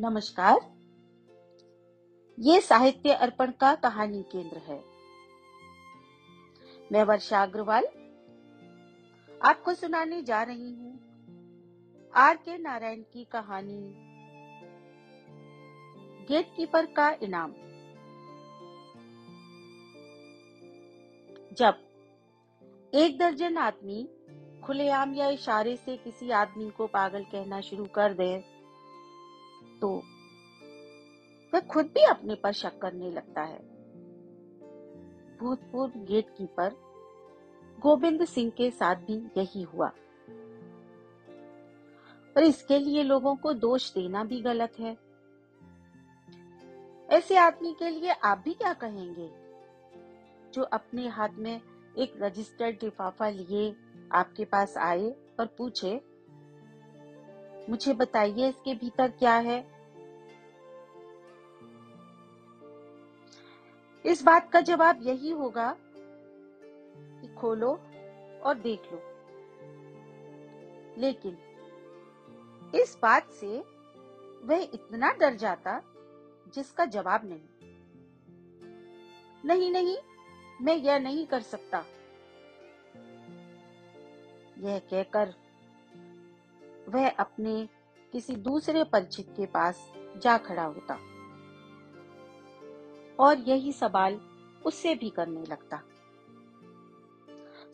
नमस्कार। ये साहित्य अर्पण का कहानी केंद्र है। मैं वर्षा अग्रवाल, आपको सुनाने जा रही हूँ आर के नारायण की कहानी गेट कीपर का इनाम। जब एक दर्जन आदमी खुलेआम या इशारे से किसी आदमी को पागल कहना शुरू कर दे तो वह खुद भी अपने पर शक करने लगता है। भूतपूर्व गेट कीपर गोविंद सिंह के साथ भी यही हुआ। पर इसके लिए लोगों को दोष देना भी गलत है। ऐसे आदमी के लिए आप भी क्या कहेंगे? जो अपने हाथ में एक रजिस्टर्ड लिफाफा लिए आपके पास आए और पूछे मुझे बताइए इसके भीतर क्या है? इस बात का जवाब यही होगा कि खोलो और देख लो। लेकिन इस बात से वह इतना डर जाता जिसका जवाब नहीं। नहीं नहीं, मैं यह नहीं कर सकता। यह कहकर वह अपने किसी दूसरे परिचित के पास जा खड़ा होता और यही सवाल उससे भी करने लगता।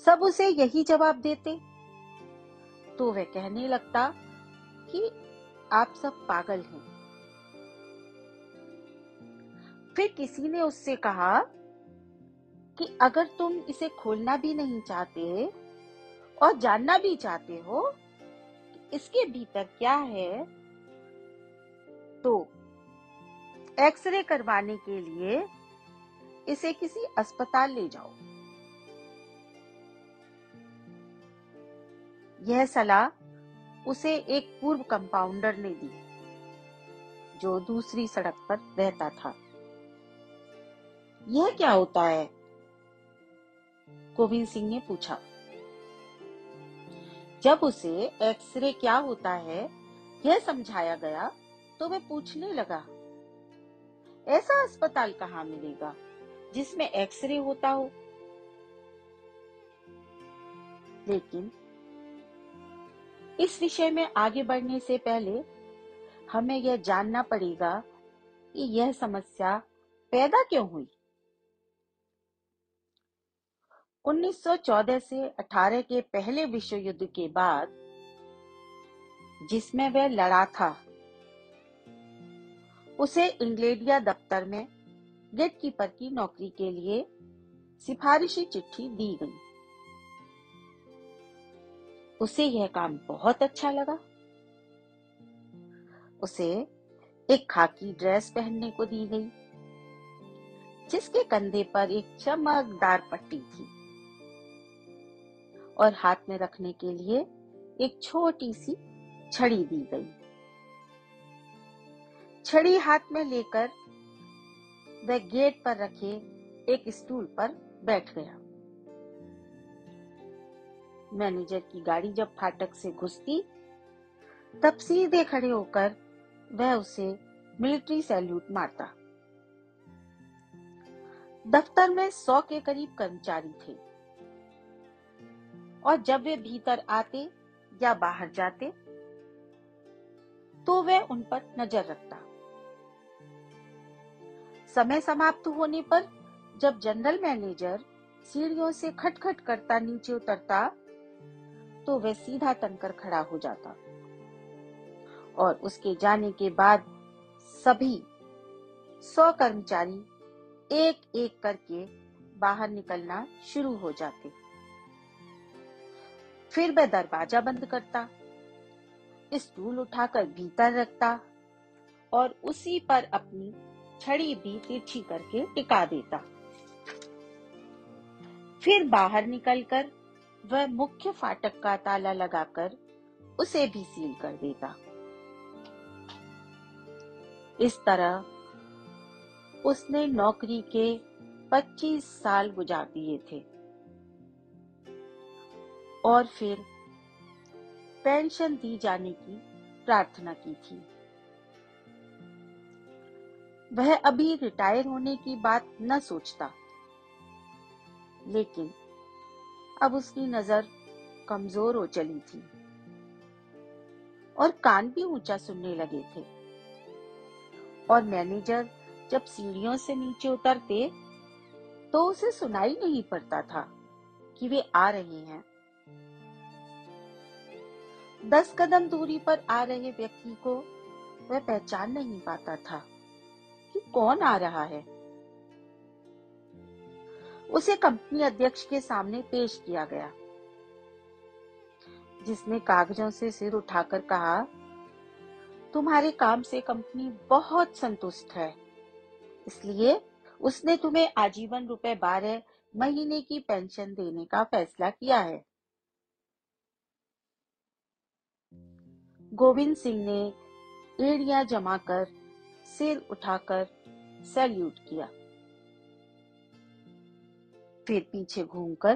सब उसे यही जवाब देते। तो वह कहने लगता कि आप सब पागल हैं। फिर किसी ने उससे कहा कि अगर तुम इसे खोलना भी नहीं चाहते और जानना भी चाहते हो इसके भीतर क्या है? तो एक्सरे करवाने के लिए इसे किसी अस्पताल ले जाओ। यह सलाह उसे एक पूर्व कंपाउंडर ने दी, जो दूसरी सड़क पर रहता था। यह क्या होता है? गोविंद सिंह ने पूछा। जब उसे एक्सरे क्या होता है, यह समझाया गया तो वह पूछने लगा, ऐसा अस्पताल कहाँ मिलेगा जिसमें एक्सरे होता हो? लेकिन इस विषय में आगे बढ़ने से पहले हमें यह जानना पड़ेगा कि यह समस्या पैदा क्यों हुई। 1914 से 18 के पहले विश्व युद्ध के बाद, जिसमें वह लड़ा था, उसे इंग्लेडिया दफ्तर में गेट कीपर की नौकरी के लिए सिफारिशी चिट्ठी दी गई। उसे यह काम बहुत अच्छा लगा। उसे एक खाकी ड्रेस पहनने को दी गई, जिसके कंधे पर एक चमकदार पट्टी थी। और हाथ में रखने के लिए एक छोटी सी छड़ी दी गई। छड़ी हाथ में लेकर वह गेट पर रखे एक स्टूल पर बैठ गया। मैनेजर की गाड़ी जब फाटक से घुसती, तब सीधे खड़े होकर वह उसे मिलिट्री सैल्यूट मारता। दफ्तर में सौ के करीब कर्मचारी थे। और जब वे भीतर आते या बाहर जाते तो वह उन पर नज़र रखता। समय समाप्त होने पर जब जनरल मैनेजर सीढ़ियों से खटखट करता, नीचे उतरता तो वह सीधा तनकर खड़ा हो जाता और उसके जाने के बाद सभी सौ कर्मचारी एक एक करके बाहर निकलना शुरू हो जाते। फिर वह दरवाज़ा बंद करता, स्टूल उठाकर भीतर रखता और उसी पर अपनी छड़ी भी तिरछी करके टिका देता। फिर बाहर निकलकर वह मुख्य फाटक का ताला लगाकर उसे भी सील कर देता। इस तरह उसने नौकरी के 25 साल गुजार दिए थे। और फिर पेंशन दी जाने की प्रार्थना की थी। वह अभी रिटायर होने की बात न सोचता, लेकिन अब उसकी नज़र कमज़ोर हो चली थी और कान भी ऊँचा सुनने लगे थे। और मैनेजर जब सीढ़ियों से नीचे उतरते तो उसे सुनाई नहीं पड़ता था कि वे आ रहे हैं। दस कदम दूरी पर आ रहे व्यक्ति को वह पहचान नहीं पाता था कि कौन आ रहा है। उसे कंपनी अध्यक्ष के सामने पेश किया गया, जिसने कागजों से सिर उठाकर कहा, तुम्हारे काम से कंपनी बहुत संतुष्ट है। इसलिए उसने तुम्हें आजीवन रुपए बारह महीने की पेंशन देने का फैसला किया है। गोविंद सिंह ने एड़िया जमाकर सिर उठाकर सैल्यूट किया। फिर पीछे घूमकर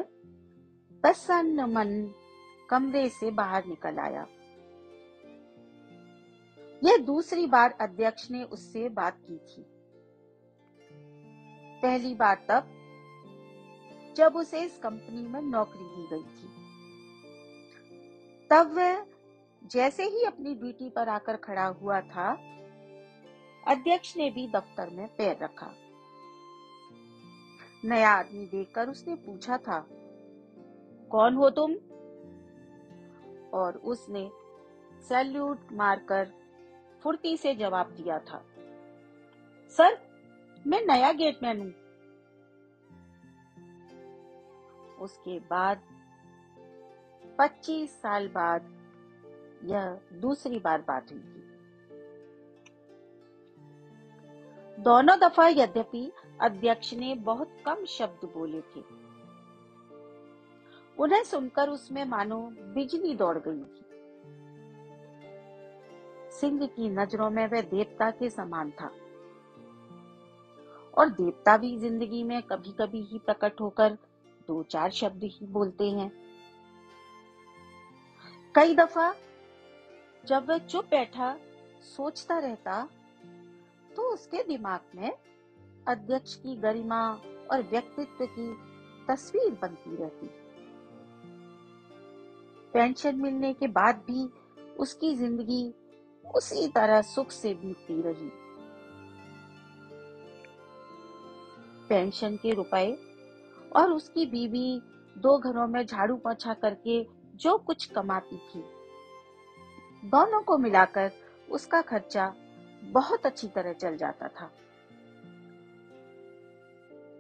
प्रसन्न मन कमरे से बाहर निकल आया। यह दूसरी बार अध्यक्ष ने उससे बात की थी। पहली बार तब, जब उसे इस कंपनी में नौकरी दी गई थी। तब वह जैसे ही अपनी ड्यूटी पर आकर खड़ा हुआ था, अध्यक्ष ने भी दफ्तर में पैर रखा। नया आदमी देखकर उसने पूछा था, कौन हो तुम? और उसने सैल्यूट मारकर फुर्ती से जवाब दिया था, सर, मैं नया गेटमैन हूँ। उसके बाद 25 साल बाद यह दूसरी बार बात हुई थी दोनों दफ़ा यद्यपि अध्यक्ष ने बहुत कम शब्द बोले थे। उन्हें सुनकर उसमें मानो बिजली दौड़ गई थी। सिंह की नज़रों में वह देवता के समान था। और देवता भी ज़िंदगी में कभी कभी ही प्रकट होकर दो चार शब्द ही बोलते हैं। कई दफ़ा जब वह चुप बैठा, सोचता रहता तो उसके दिमाग में अध्यक्ष की गरिमा और व्यक्तित्व की तस्वीर बनती रहती। पेंशन मिलने के बाद भी उसकी ज़िंदगी उसी तरह सुख से बीतती रही। पेंशन के रुपए और उसकी बीवी दो घरों में झाड़ू पोछा करके जो कुछ कमाती थी दोनों को मिलाकर उसका खर्चा बहुत अच्छी तरह चल जाता था।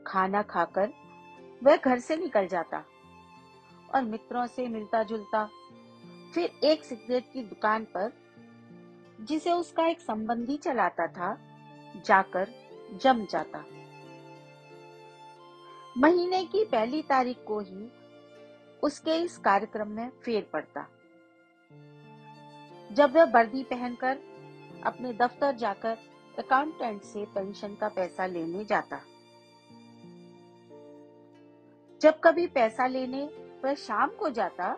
खाना खाकर वह घर से निकल जाता और मित्रों से मिलता जुलता फिर एक सिगरेट की दुकान पर, जिसे उसका एक संबंधी चलाता था, जाकर जम जाता। महीने की पहली तारीख को ही उसके इस कार्यक्रम में फेर पड़ता। जब वह वर्दी पहनकर अपने दफ्तर जाकर अकाउंटेंट से पेंशन का पैसा लेने जाता। जब कभी पैसा लेने वह शाम को जाता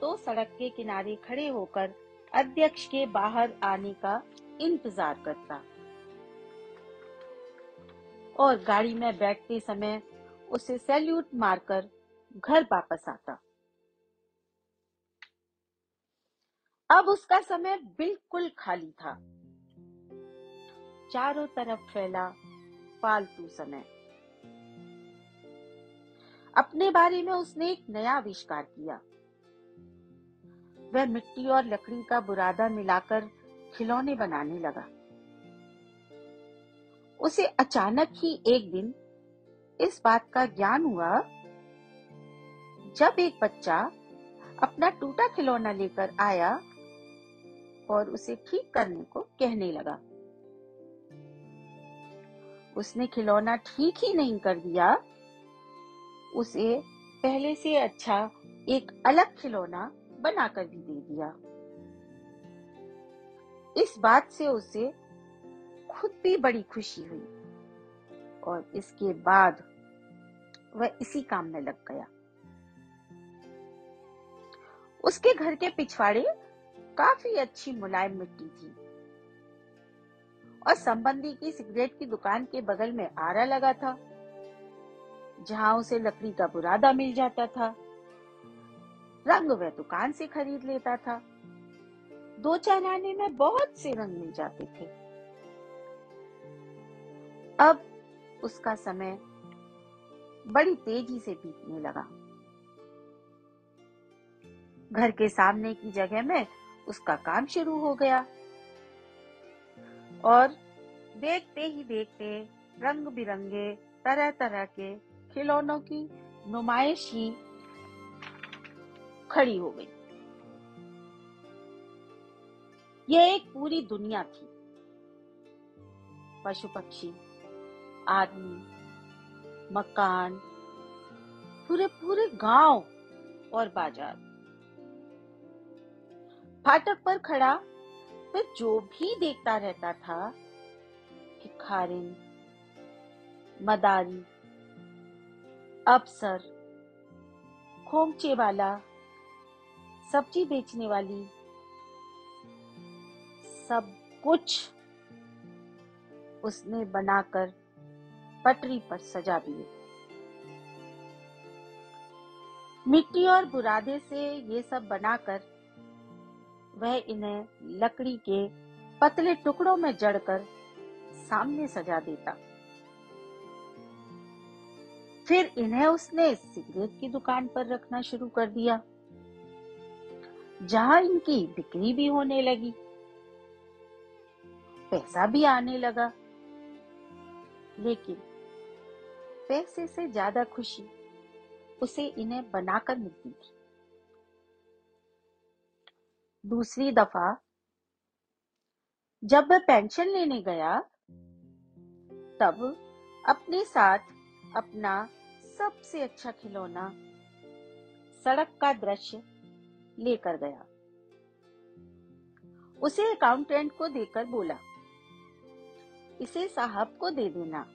तो सड़क के किनारे खड़े होकर अध्यक्ष के बाहर आने का इंतज़ार करता। और गाड़ी में बैठते समय उसे सैल्यूट मारकर घर वापस आता। अब उसका समय बिल्कुल खाली था। चारों तरफ़ फैला फालतू समय। अपने बारे में उसने एक नया आविष्कार किया। वह मिट्टी और लकड़ी का बुरादा मिलाकर खिलौने बनाने लगा। उसे अचानक ही एक दिन इस बात का ज्ञान हुआ, जब एक बच्चा अपना टूटा खिलौना लेकर आया और उसे ठीक करने को कहने लगा। उसने खिलौना ठीक ही नहीं कर दिया। उसे पहले से अच्छा एक अलग खिलौना बनाकर भी दे दिया। इस बात से उसे खुद भी बड़ी खुशी हुई और इसके बाद वह इसी काम में लग गया। उसके घर के पिछवाड़े काफ़ी अच्छी मुलायम मिट्टी थी। और संबंधी की सिगरेट की दुकान के बगल में आरा लगा था, जहाँ उसे लकड़ी का बुरादा मिल जाता था। रंग वह दुकान से खरीद लेता था। दो चार आने में बहुत से रंग मिल जाते थे। अब उसका समय बड़ी तेज़ी से बीतने लगा। घर के सामने की जगह में उसका काम शुरू हो गया। और देखते ही देखते रंग बिरंगे तरह तरह के खिलौनों की नुमाइश ही खड़ी हो गई। यह एक पूरी दुनिया थी। पशु पक्षी आदमी, मकान पूरे पूरे गाँव और बाज़ार। फाटक पर खड़ा वह जो भी देखता रहता था भिखारिन मदारी, अफसर, खोमचे वाला, सब्ज़ी बेचने वाली, सब कुछ उसने बनाकर पटरी पर सजा दिए। मिट्टी और बुरादे से ये सब बनाकर वह इन्हें लकड़ी के पतले टुकड़ों में जड़कर सामने सजा देता। फिर इन्हें उसने सिगरेट की दुकान पर रखना शुरू कर दिया। जहाँ इनकी बिक्री भी होने लगी, पैसा भी आने लगा। लेकिन पैसे से ज़्यादा खुशी उसे इन्हें बनाकर मिलती थी। दूसरी दफ़ा जब वह पेंशन लेने गया, तब अपने साथ अपना सबसे अच्छा खिलौना सड़क का दृश्य लेकर गया। उसे अकाउंटेंट को देकर बोला, इसे साहब को दे देना।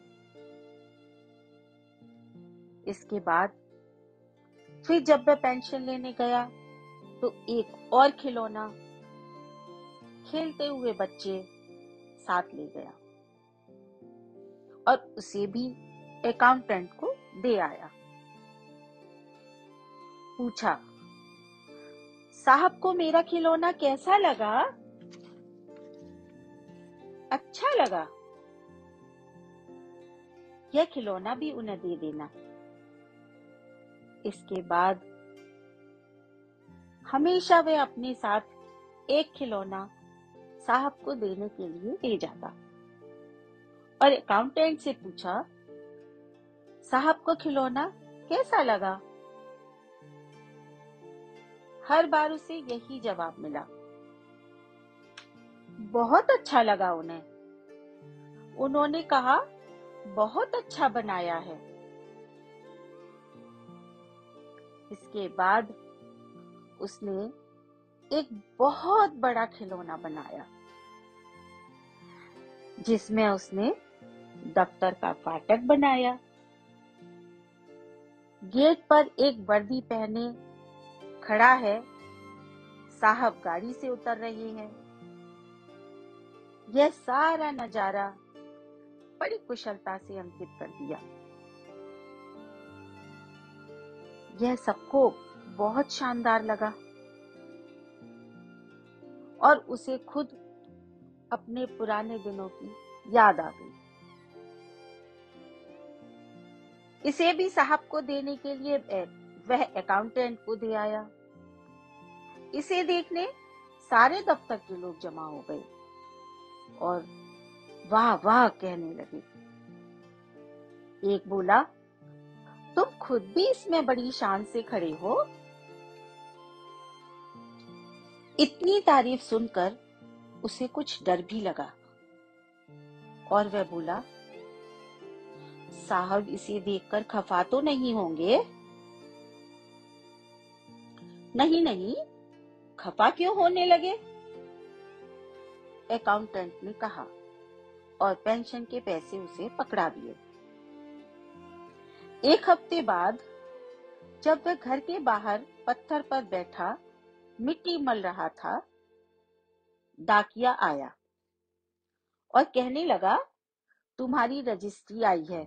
इसके बाद फिर जब वह पेंशन लेने गया तो एक और खिलौना खेलते हुए बच्चे साथ ले गया और उसे भी अकाउंटेंट को दे आया। पूछा, साहब को मेरा खिलौना कैसा लगा? अच्छा लगा। यह खिलौना भी उन्हें दे देना। इसके बाद हमेशा वे अपने साथ एक खिलौना साहब को देने के लिए ले जाता। और अकाउंटेंट से पूछा, साहब को खिलौना कैसा लगा? हर बार उसे यही जवाब मिला। बहुत अच्छा लगा उन्हें। उन्होंने कहा, बहुत अच्छा बनाया है। इसके बाद उसने एक बहुत बड़ा खिलौना बनाया, जिसमें उसने दफ्तर का फाटक बनाया। गेट पर एक वर्दी पहने खड़ा है, साहब गाड़ी से उतर रहे हैं। यह सारा नज़ारा बड़ी कुशलता से अंकित कर दिया। यह सबको बहुत शानदार लगा। और उसे खुद अपने पुराने दिनों की याद आ गई। इसे भी साहब को देने के लिए वह अकाउंटेंट को दे आया। इसे देखने सारे दफ्तर के लोग जमा हो गए और वाह वाह कहने लगे। एक बोला, तुम खुद भी इसमें बड़ी शान से खड़े हो इतनी तारीफ़ सुनकर उसे कुछ डर भी लगा। और वह बोला, साहब, इसे देखकर खफा तो नहीं होंगे? नहीं नहीं, खफा क्यों होने लगे? अकाउंटेंट ने कहा और पेंशन के पैसे उसे पकड़ा दिए। एक हफ़्ते बाद, जब वह घर के बाहर पत्थर पर बैठा मिट्टी मल रहा था। डाकिया आया और कहने लगा, तुम्हारी रजिस्ट्री आई है।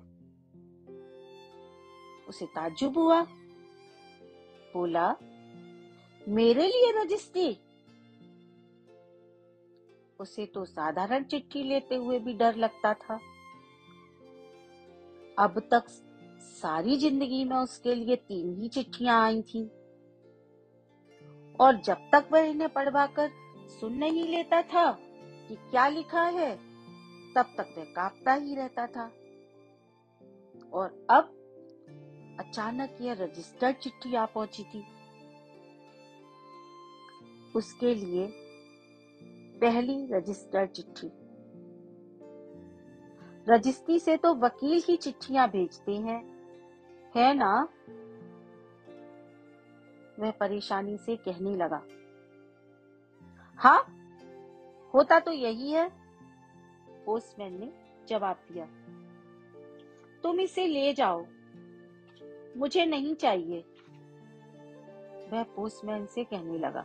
उसे ताज्जुब हुआ। बोला, मेरे लिए रजिस्ट्री? उसे तो साधारण चिट्ठी लेते हुए भी डर लगता था। अब तक सारी ज़िंदगी में उसके लिए तीन ही चिट्ठियाँ आई थी। और जब तक वह इन्हें पढ़वा कर सुन नहीं लेता था कि क्या लिखा है, तब तक वह कांपता ही रहता था। और अब अचानक यह रजिस्टर्ड चिट्ठी आ पहुँची थी। उसके लिए पहली रजिस्टर्ड चिट्ठी। रजिस्ट्री से तो वकील ही चिट्ठियाँ भेजते हैं, है ना? वह परेशानी से कहने लगा। हाँ होता तो यही है, पोस्टमैन ने जवाब दिया। तुम इसे ले जाओ, मुझे नहीं चाहिए। वह पोस्टमैन से कहने लगा।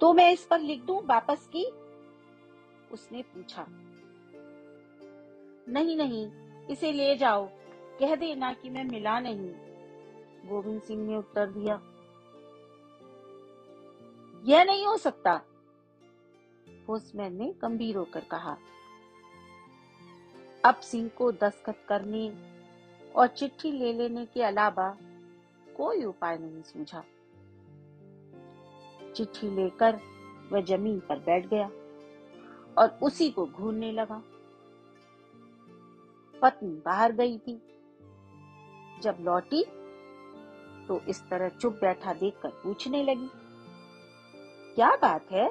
तो मैं इस पर लिख दूँ वापस की? उसने पूछा। नहीं नहीं, इसे ले जाओ, कह देना कि मैं मिला नहीं। गोविंद सिंह ने उत्तर दिया। यह नहीं हो सकता, पोस्टमैन ने गंभीर होकर कहा। अब सिंह को दस्तखत करने और चिट्ठी ले लेने के अलावा कोई उपाय नहीं सूझा। चिट्ठी लेकर वह ज़मीन पर बैठ गया और उसी को घूरने लगा। पत्नी बाहर गई थी। जब लौटी तो इस तरह चुप बैठा देखकर पूछने लगी, क्या बात है?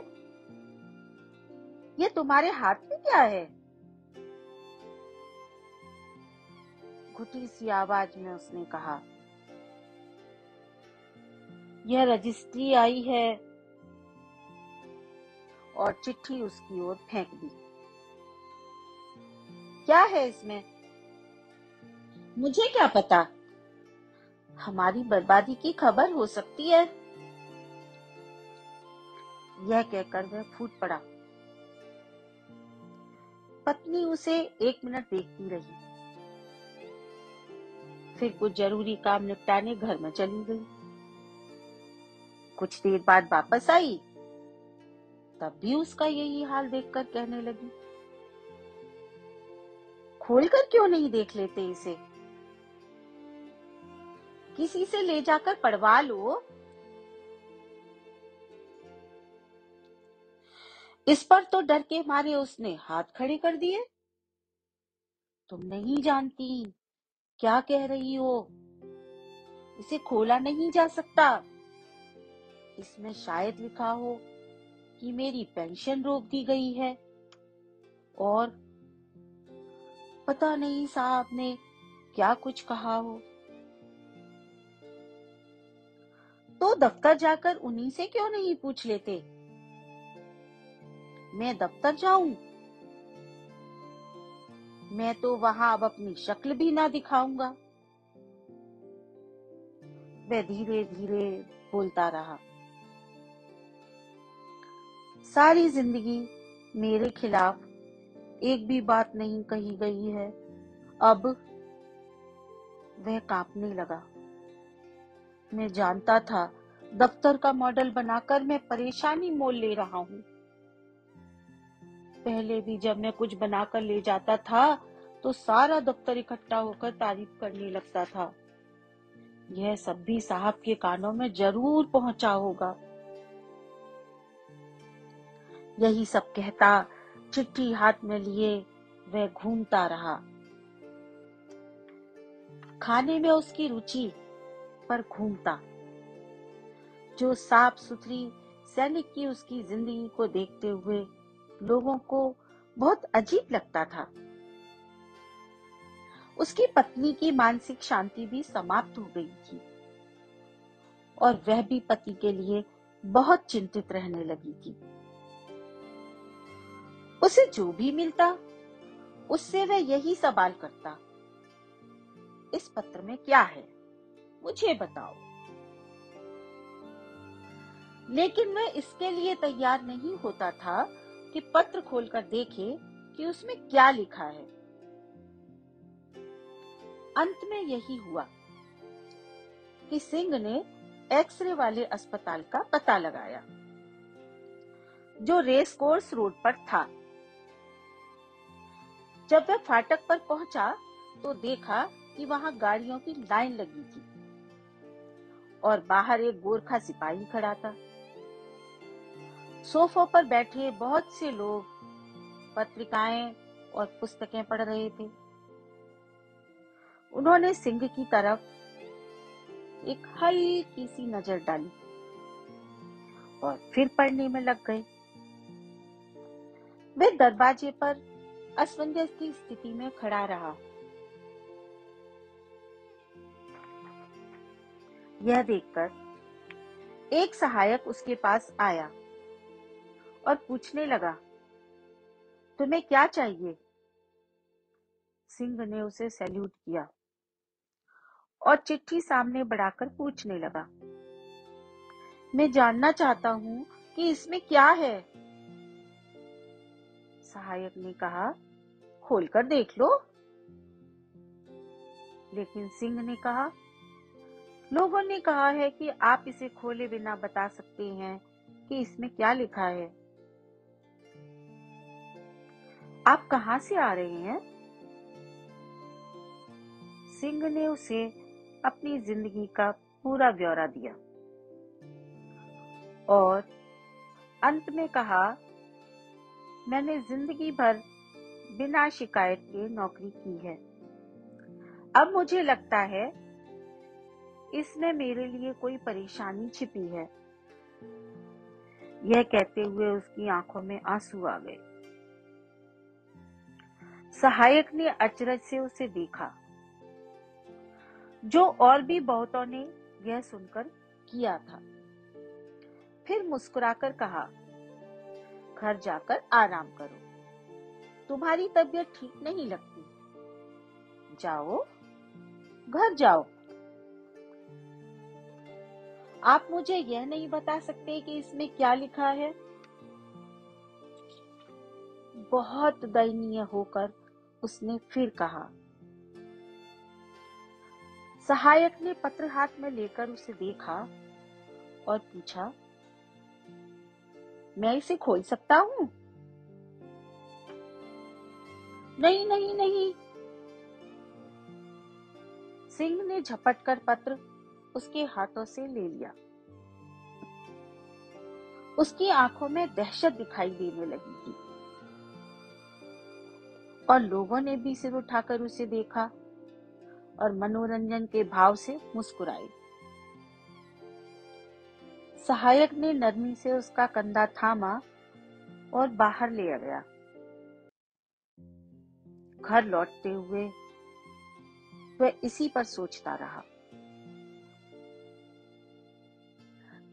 ये तुम्हारे हाथ में क्या है? घुटी सी आवाज़ में उसने कहा, यह रजिस्ट्री आई है। और चिट्ठी उसकी ओर फेंक दी, क्या है इसमें? मुझे क्या पता? हमारी बर्बादी की खबर हो सकती है। यह कहकर वह फूट पड़ा। पत्नी उसे एक मिनट देखती रही। फिर कुछ ज़रूरी काम निपटाने घर में चली गई। कुछ देर बाद वापस आई। तब भी उसका यही हाल देखकर कहने लगी। खोलकर क्यों नहीं देख लेते इसे? किसी से ले जाकर पढ़वा लो। इस पर तो डर के मारे उसने हाथ खड़े कर दिए। तुम नहीं जानती, क्या कह रही हो? इसे खोला नहीं जा सकता। इसमें शायद लिखा हो कि मेरी पेंशन रोक दी गई है। और पता नहीं साहब ने क्या कुछ कहा हो। तो दफ्तर जाकर उन्हीं से क्यों नहीं पूछ लेते? मैं दफ्तर जाऊँ। मैं तो वहाँ अब अपनी शक्ल भी ना दिखाऊँगा। वह धीरे धीरे बोलता रहा, सारी ज़िंदगी मेरे खिलाफ एक भी बात नहीं कही गई है। अब वह कांपने लगा। मैं जानता था। दफ्तर का मॉडल बनाकर मैं परेशानी मोल ले रहा हूँ। पहले भी जब मैं कुछ बनाकर ले जाता था तो सारा दफ्तर इकट्ठा होकर तारीफ़ करने लगता था। यह सब भी साहब के कानों में ज़रूर पहुँचा होगा। यही सब कहता, चिट्ठी हाथ में लिए, वह घूमता रहा। खाने में उसकी रुचि पर घूमता। जो साफ़ सुथरी सैनिक की उसकी ज़िंदगी को देखते हुए लोगों को बहुत अजीब लगता था। उसकी पत्नी की मानसिक शांति भी समाप्त हो गई थी और वह भी पति के लिए बहुत चिंतित रहने लगी थी। उसे जो भी मिलता, उससे वह यही सवाल करता, इस पत्र में क्या है? मुझे बताओ। लेकिन वह इसके लिए तैयार नहीं होता था कि पत्र खोलकर देखे कि उसमें क्या लिखा है। अंत में यही हुआ कि सिंह ने एक्सरे वाले अस्पताल का पता लगाया, जो रेस कोर्स रोड पर था। जब वह फाटक पर पहुँचा तो देखा कि वहाँ गाड़ियों की लाइन लगी थी। और बाहर एक गोरखा सिपाही खड़ा था। सोफों पर बैठे बहुत से लोग पत्रिकाएँ और पुस्तकें पढ़ रहे थे। उन्होंने सिंह की तरफ़ एक हल्की सी नज़र डाली और फिर पढ़ने में लग गए। वे दरवाजे पर असमंजस की स्थिति में खड़ा रहा। यह देखकर एक सहायक उसके पास आया और पूछने लगा, तुम्हें क्या चाहिए? सिंह ने उसे सैल्यूट किया और चिट्ठी सामने बढ़ाकर पूछने लगा, मैं जानना चाहता हूँ कि इसमें क्या है? सहायक ने कहा, खोलकर देख लो। लेकिन सिंह ने कहा लोगों ने कहा है कि आप इसे खोले बिना बता सकते हैं कि इसमें क्या लिखा है। आप कहाँ से आ रहे हैं? सिंह ने उसे अपनी ज़िंदगी का पूरा ब्यौरा दिया और अंत में कहा, मैंने ज़िंदगी भर बिना शिकायत के नौकरी की है। अब मुझे लगता है इसमें मेरे लिए कोई परेशानी छिपी है। यह कहते हुए उसकी आँखों में आँसू आ गए। सहायक ने अचरज से उसे देखा। जो और भी बहुतों ने यह सुनकर किया था। फिर मुस्कुराकर कहा, घर जाकर आराम करो। तुम्हारी तबीयत ठीक नहीं लगती। जाओ, घर जाओ। आप मुझे यह नहीं बता सकते कि इसमें क्या लिखा है? बहुत दयनीय होकर उसने फिर कहा। सहायक ने पत्र हाथ में लेकर उसे देखा और पूछा, मैं इसे खोल सकता हूँ? नहीं नहीं नहीं। सिंह ने झपट कर पत्र उसके हाथों से ले लिया। उसकी आँखों में दहशत दिखाई देने लगी थी और लोगों ने भी सिर उठाकर उसे देखा और मनोरंजन के भाव से मुस्कुराए। सहायक ने नरमी से उसका कंधा थामा और बाहर ले गया घर लौटते हुए वह इसी पर सोचता रहा।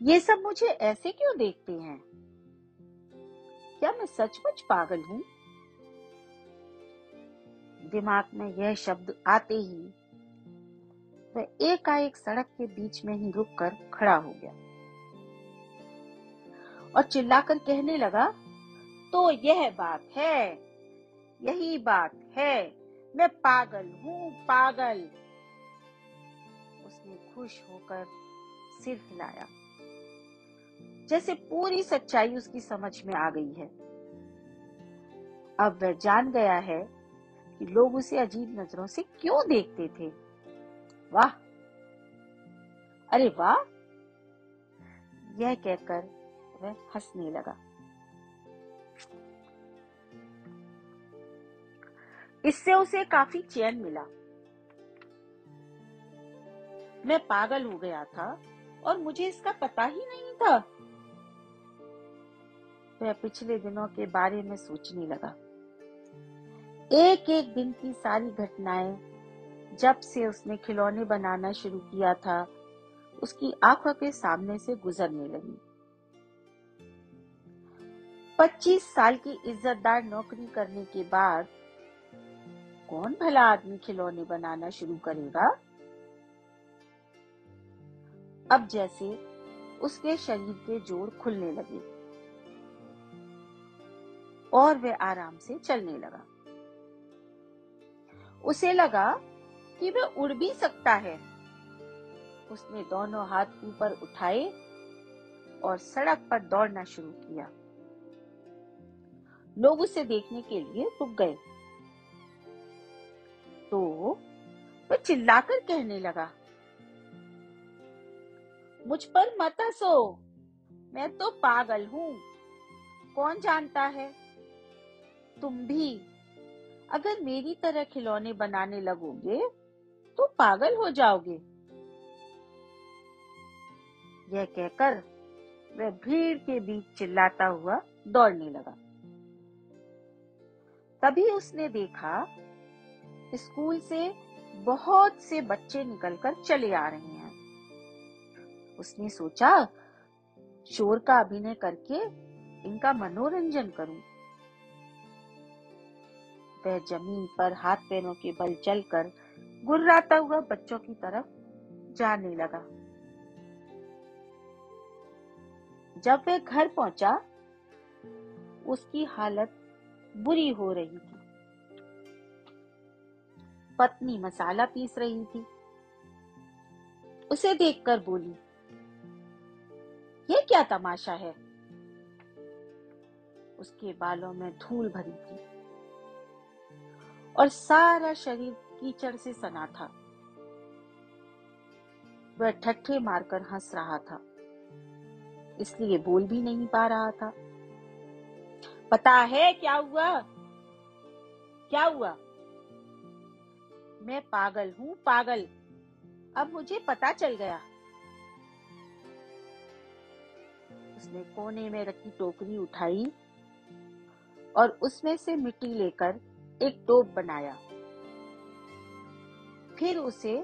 ये सब मुझे ऐसे क्यों देखते हैं? क्या मैं सचमुच पागल हूँ? दिमाग में यह शब्द आते ही वह एकाएक सड़क के बीच में ही रुककर खड़ा हो गया। और चिल्लाकर कहने लगा तो यह बात है, यही बात है, मैं पागल हूँ, पागल! उसने खुश होकर सिर हिलाया। जैसे पूरी सच्चाई उसकी समझ में आ गई है। अब वह जान गया है कि लोग उसे अजीब नज़रों से क्यों देखते थे। वाह! अरे वाह! यह कहकर वह हंसने लगा। इससे उसे काफ़ी चैन मिला। मैं पागल हो गया था और मुझे इसका पता ही नहीं था। वह पिछले दिनों के बारे में सोचने लगा। एक एक दिन की सारी घटनाएँ, जब से उसने खिलौने बनाना शुरू किया था, उसकी आँखों के सामने से गुजरने लगी। 25 साल की इज्जतदार नौकरी करने के बाद कौन भला आदमी खिलौने बनाना शुरू करेगा? अब जैसे उसके शरीर के जोड़ खुलने लगे। और वह आराम से चलने लगा। उसे लगा कि वह उड़ भी सकता है। उसने दोनों हाथ ऊपर उठाए और सड़क पर दौड़ना शुरू किया। लोग उसे देखने के लिए रुक गए। तो वह चिल्लाकर कहने लगा, मुझ पर मत हंसो, मैं तो पागल हूँ। कौन जानता है तुम भी। अगर मेरी तरह खिलौने बनाने लगोगे तो पागल हो जाओगे। यह कहकर वह भीड़ के बीच चिल्लाता हुआ दौड़ने लगा। तभी उसने देखा, स्कूल से बहुत से बच्चे निकलकर चले आ रहे हैं। उसने सोचा, शोर का अभिनय करके इनका मनोरंजन करूँ। वह ज़मीन पर हाथ पैरों के बल चलकर गुर्राता हुआ बच्चों की तरफ़ जाने लगा। जब वह घर पहुँचा, उसकी हालत बुरी हो रही थी। पत्नी मसाला पीस रही थी। उसे देखकर बोली, यह क्या तमाशा है? उसके बालों में धूल भरी थी। और सारा शरीर कीचड़ से सना था। वह ठट्ठे मारकर हंस रहा था। इसलिए बोल भी नहीं पा रहा था। पता है क्या हुआ? क्या हुआ? मैं पागल हूँ, पागल। अब मुझे पता चल गया। उसने कोने में रखी टोकरी उठाई और उसमें से मिट्टी लेकर एक टोप बनाया। फिर उसे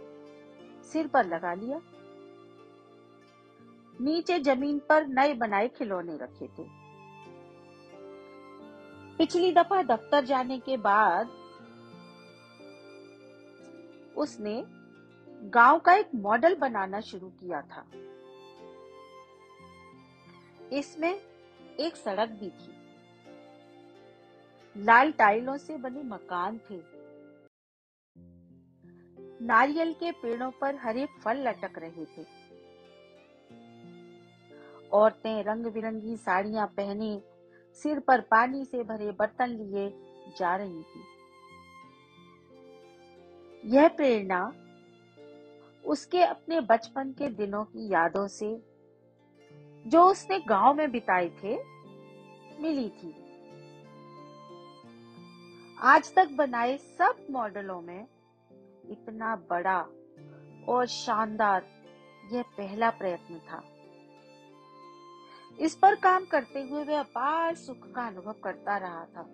सिर पर लगा लिया। नीचे ज़मीन पर नए बनाए खिलौने रखे थे। पिछली दफ़ा दफ्तर जाने के बाद उसने गाँव का एक मॉडल बनाना शुरू किया था। इसमें एक सड़क भी थी। लाल टाइलों से बने मकान थे। नारियल के पेड़ों पर हरे फल लटक रहे थे। औरतें रंग बिरंगी साड़ियाँ पहने, सिर पर पानी से भरे बर्तन लिए जा रही थी। यह प्रेरणा उसके अपने बचपन के दिनों की यादों से, जो उसने गाँव में बिताए थे, मिली थी। आज तक बनाए सब मॉडलों में इतना बड़ा और शानदार यह पहला प्रयत्न था। इस पर काम करते हुए वह अपार सुख का अनुभव करता रहा था।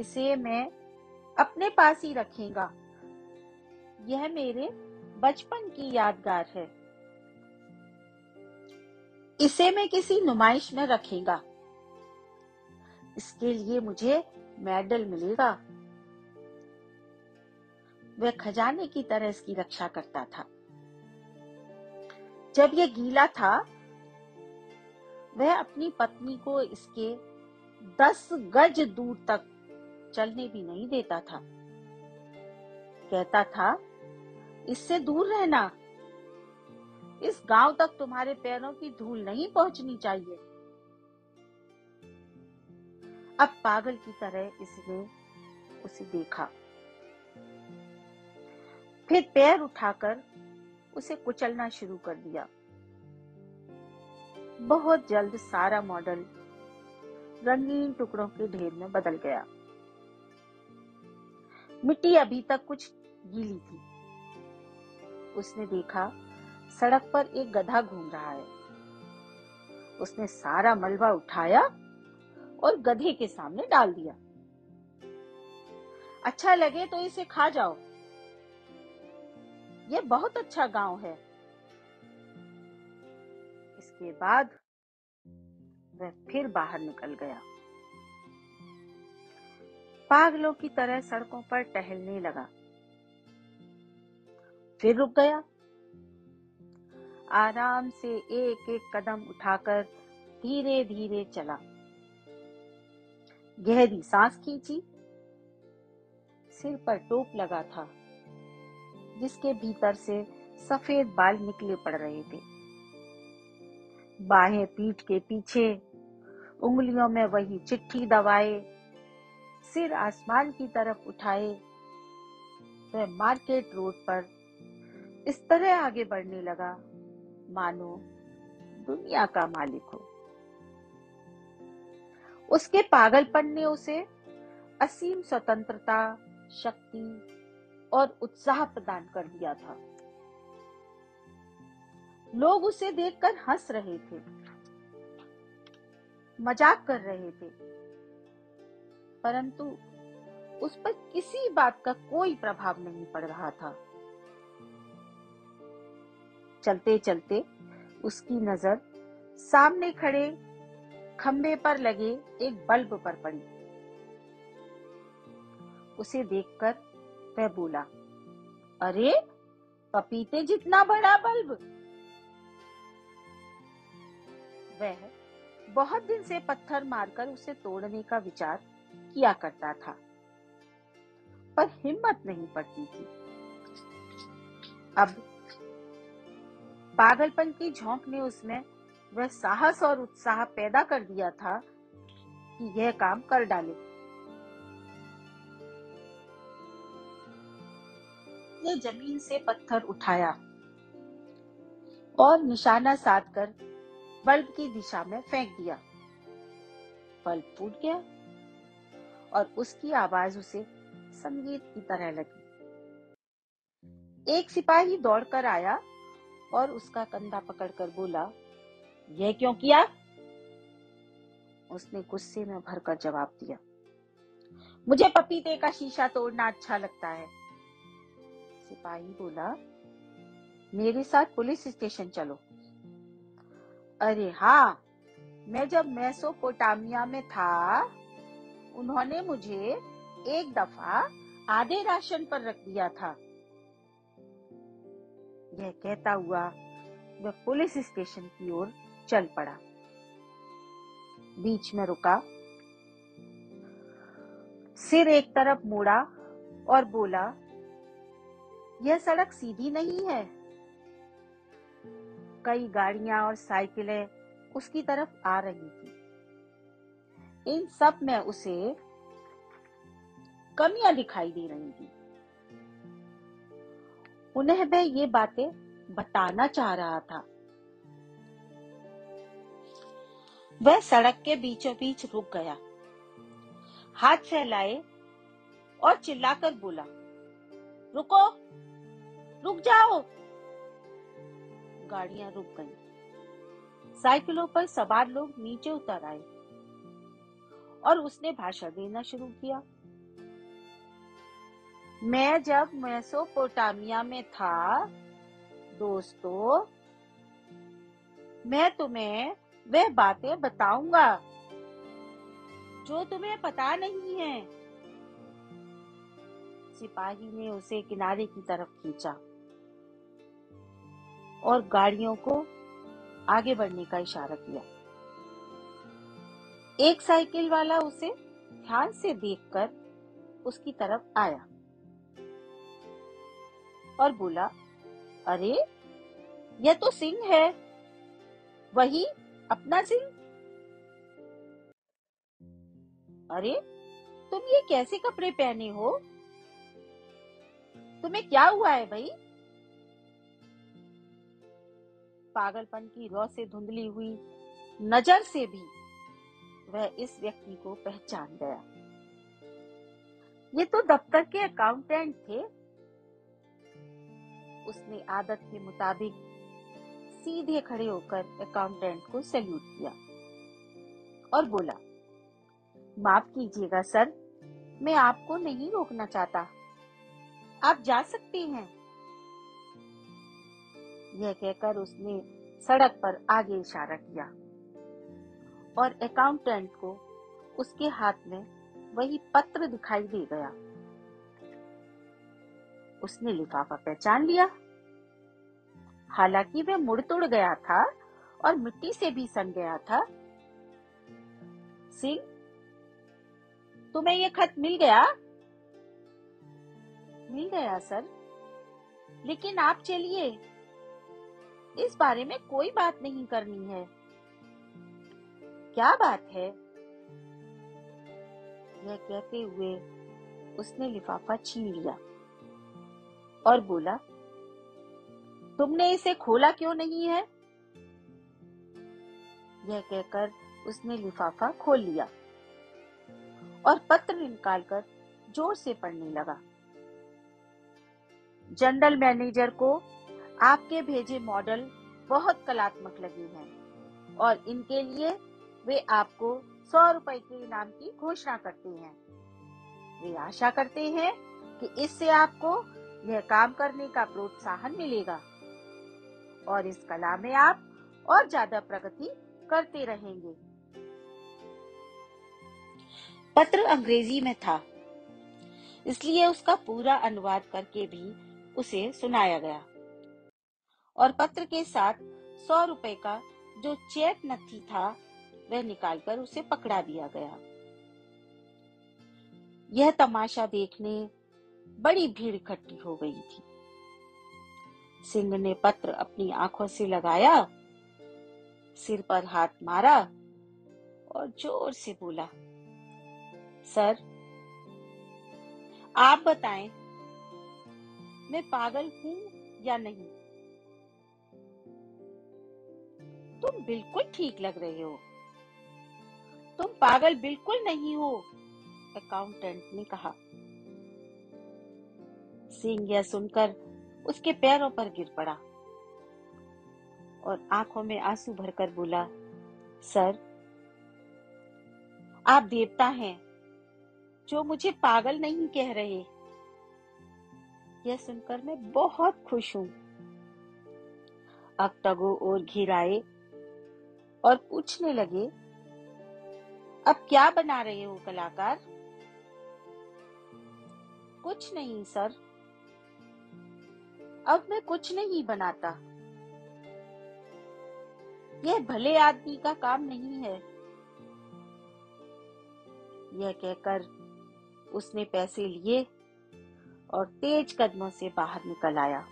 इसे मैं अपने पास ही रखेगा। यह मेरे बचपन की यादगार है। इसे मैं किसी नुमाइश में रखेगा। इसके लिए मुझे मेडल मिलेगा। वह खजाने की तरह इसकी रक्षा करता था। जब यह गीला था, वह अपनी पत्नी को इसके दस गज दूर तक चलने भी नहीं देता था। कहता था, इससे दूर रहना। इस गाँव तक तुम्हारे पैरों की धूल नहीं पहुंचनी चाहिए। अब पागल की तरह इसने उसे देखा। फिर पैर उठाकर उसे कुचलना शुरू कर दिया। बहुत जल्द सारा मॉडल रंगीन टुकड़ों के ढेर में बदल गया। मिट्टी अभी तक कुछ गीली थी। उसने देखा सड़क पर एक गधा घूम रहा है। उसने सारा मलबा उठाया और गधे के सामने डाल दिया। अच्छा लगे तो इसे खा जाओ। यह बहुत अच्छा गाँव है। इसके बाद वह फिर बाहर निकल गया। पागलों की तरह सड़कों पर टहलने लगा। फिर रुक गया। आराम से एक एक कदम उठाकर धीरे धीरे चला। गहरी सांस खींची, सिर पर टोप लगा था, जिसके भीतर से सफ़ेद बाल निकले पड़ रहे थे। बाहें पीठ के पीछे, उंगलियों में वही चिट्ठी दबाए, सिर आसमान की तरफ़ उठाए, वह तो मार्केट रोड पर इस तरह आगे बढ़ने लगा, मानो दुनिया का मालिक हो। उसके पागलपन ने उसे असीम स्वतंत्रता, शक्ति और उत्साह प्रदान कर दिया था। लोग उसे देखकर हंस रहे थे, मज़ाक कर रहे थे, परंतु उस पर किसी बात का कोई प्रभाव नहीं पड़ रहा था। चलते चलते उसकी नज़र सामने खड़े खंबे पर लगे एक बल्ब पर पड़ी। उसे देखकर वह बोला, अरे, पपीते जितना बड़ा बल्ब! वह बहुत दिन से पत्थर मारकर उसे तोड़ने का विचार किया करता था, पर हिम्मत नहीं पड़ती थी। अब पागलपन की झोंक ने उसमें वह साहस और उत्साह पैदा कर दिया था कि यह काम कर डाले। ने ज़मीन से पत्थर उठाया और निशाना साध कर बल्ब की दिशा में फेंक दिया। बल्ब फूट गया और उसकी आवाज़ उसे संगीत की तरह लगी। एक सिपाही दौड़कर आया और उसका कंधा पकड़कर बोला यह क्यों किया? उसने गुस्से में भरकर जवाब दिया। मुझे पपीते का शीशा तोड़ना अच्छा लगता है। सिपाही बोला मेरे साथ पुलिस स्टेशन चलो। अरे हाँ मैं जब मैसोपोटामिया में था उन्होंने मुझे एक दफ़ा आधे राशन पर रख दिया था। यह कहता हुआ वह पुलिस स्टेशन की ओर चल पड़ा। बीच में रुका। सिर एक तरफ़ मोड़ा और बोला, यह सड़क सीधी नहीं है। कई गाड़ियाँ और साइकिलें उसकी तरफ़ आ रही थी। इन सब में उसे कमियाँ दिखाई दे रही थी। उन्हें वह ये बातें बताना चाह रहा था। वह सड़क के बीचों बीच रुक गया। हाथ फैलाए और चिल्लाकर बोला, रुको, रुक जाओ। गाड़ियाँ रुक गईं। साइकिलों पर सवार लोग नीचे उतर आए और उसने भाषण देना शुरू किया। मैं जब मेसोपोटामिया में था, दोस्तों, मैं तुम्हें वह बातें बताऊँगा। जो तुम्हें पता नहीं है। सिपाही ने उसे किनारे की तरफ़ खींचा और गाड़ियों को आगे बढ़ने का इशारा किया। एक साइकिल वाला उसे ध्यान से देखकर उसकी तरफ़ आया और बोला, अरे, यह तो सिंह है। वही अपना सिंह अरे, तुम ये कैसे कपड़े पहने हो? तुम्हें क्या हुआ है भाई? पागलपन की रौ से धुंधली हुई नज़र से भी वह इस व्यक्ति को पहचान गया। ये तो दफ्तर के अकाउंटेंट थे। उसने आदत के मुताबिक सीधे खड़े होकर अकाउंटेंट को सैल्यूट किया और बोला, माफ़ कीजिएगा सर, मैं आपको नहीं रोकना चाहता। आप जा सकते हैं। यह कहकर उसने सड़क पर आगे इशारा किया और अकाउंटेंट को उसके हाथ में वही पत्र दिखाई दे गया। उसने लिफाफा पहचान लिया हालाँकि वह मुड़ तुड़ गया था और मिट्टी से भी सन गया था। सिंह, तुम्हें ये खत मिल गया? मिल गया, सर। लेकिन आप चलिए। इस बारे में कोई बात नहीं करनी है। क्या बात है? यह कहते हुए उसने लिफाफा छीन लिया और बोला तुमने इसे खोला क्यों नहीं है? यह कहकर उसने लिफाफा खोल लिया और पत्र निकालकर ज़ोर से पढ़ने लगा। जनरल मैनेजर को आपके भेजे मॉडल बहुत कलात्मक लगे हैं और इनके लिए वे आपको सौ रुपए के इनाम की घोषणा करते हैं। वे आशा करते हैं कि इससे आपको यह काम करने का प्रोत्साहन मिलेगा। और इस कला में आप और ज़्यादा प्रगति करते रहेंगे। पत्र अंग्रेज़ी में था। इसलिए उसका पूरा अनुवाद करके भी उसे सुनाया गया। और पत्र के साथ सौ रुपए का जो चेक नथी था, वह निकालकर उसे पकड़ा दिया गया। यह तमाशा देखने बड़ी भीड़ इकट्ठी हो गई थी। सिंह ने पत्र अपनी आँखों से लगाया, सिर पर हाथ मारा और ज़ोर से बोला, सर, आप बताएँ, मैं पागल हूँ या नहीं? तुम बिल्कुल ठीक लग रहे हो। तुम पागल बिल्कुल नहीं हो अकाउंटेंट ने कहा। सिंह यह सुनकर उसके पैरों पर गिर पड़ा। और आँखों में आँसू भरकर बोला, सर, आप देवता हैं, जो मुझे पागल नहीं कह रहे। यह सुनकर मैं बहुत खुश हूँ। अब टगो और घिराए और पूछने लगे, अब क्या बना रहे हो कलाकार? कुछ नहीं, सर। अब मैं कुछ नहीं बनाता। यह भले आदमी का काम नहीं है। यह कहकर उसने पैसे लिए और तेज कदमों से बाहर निकल आया।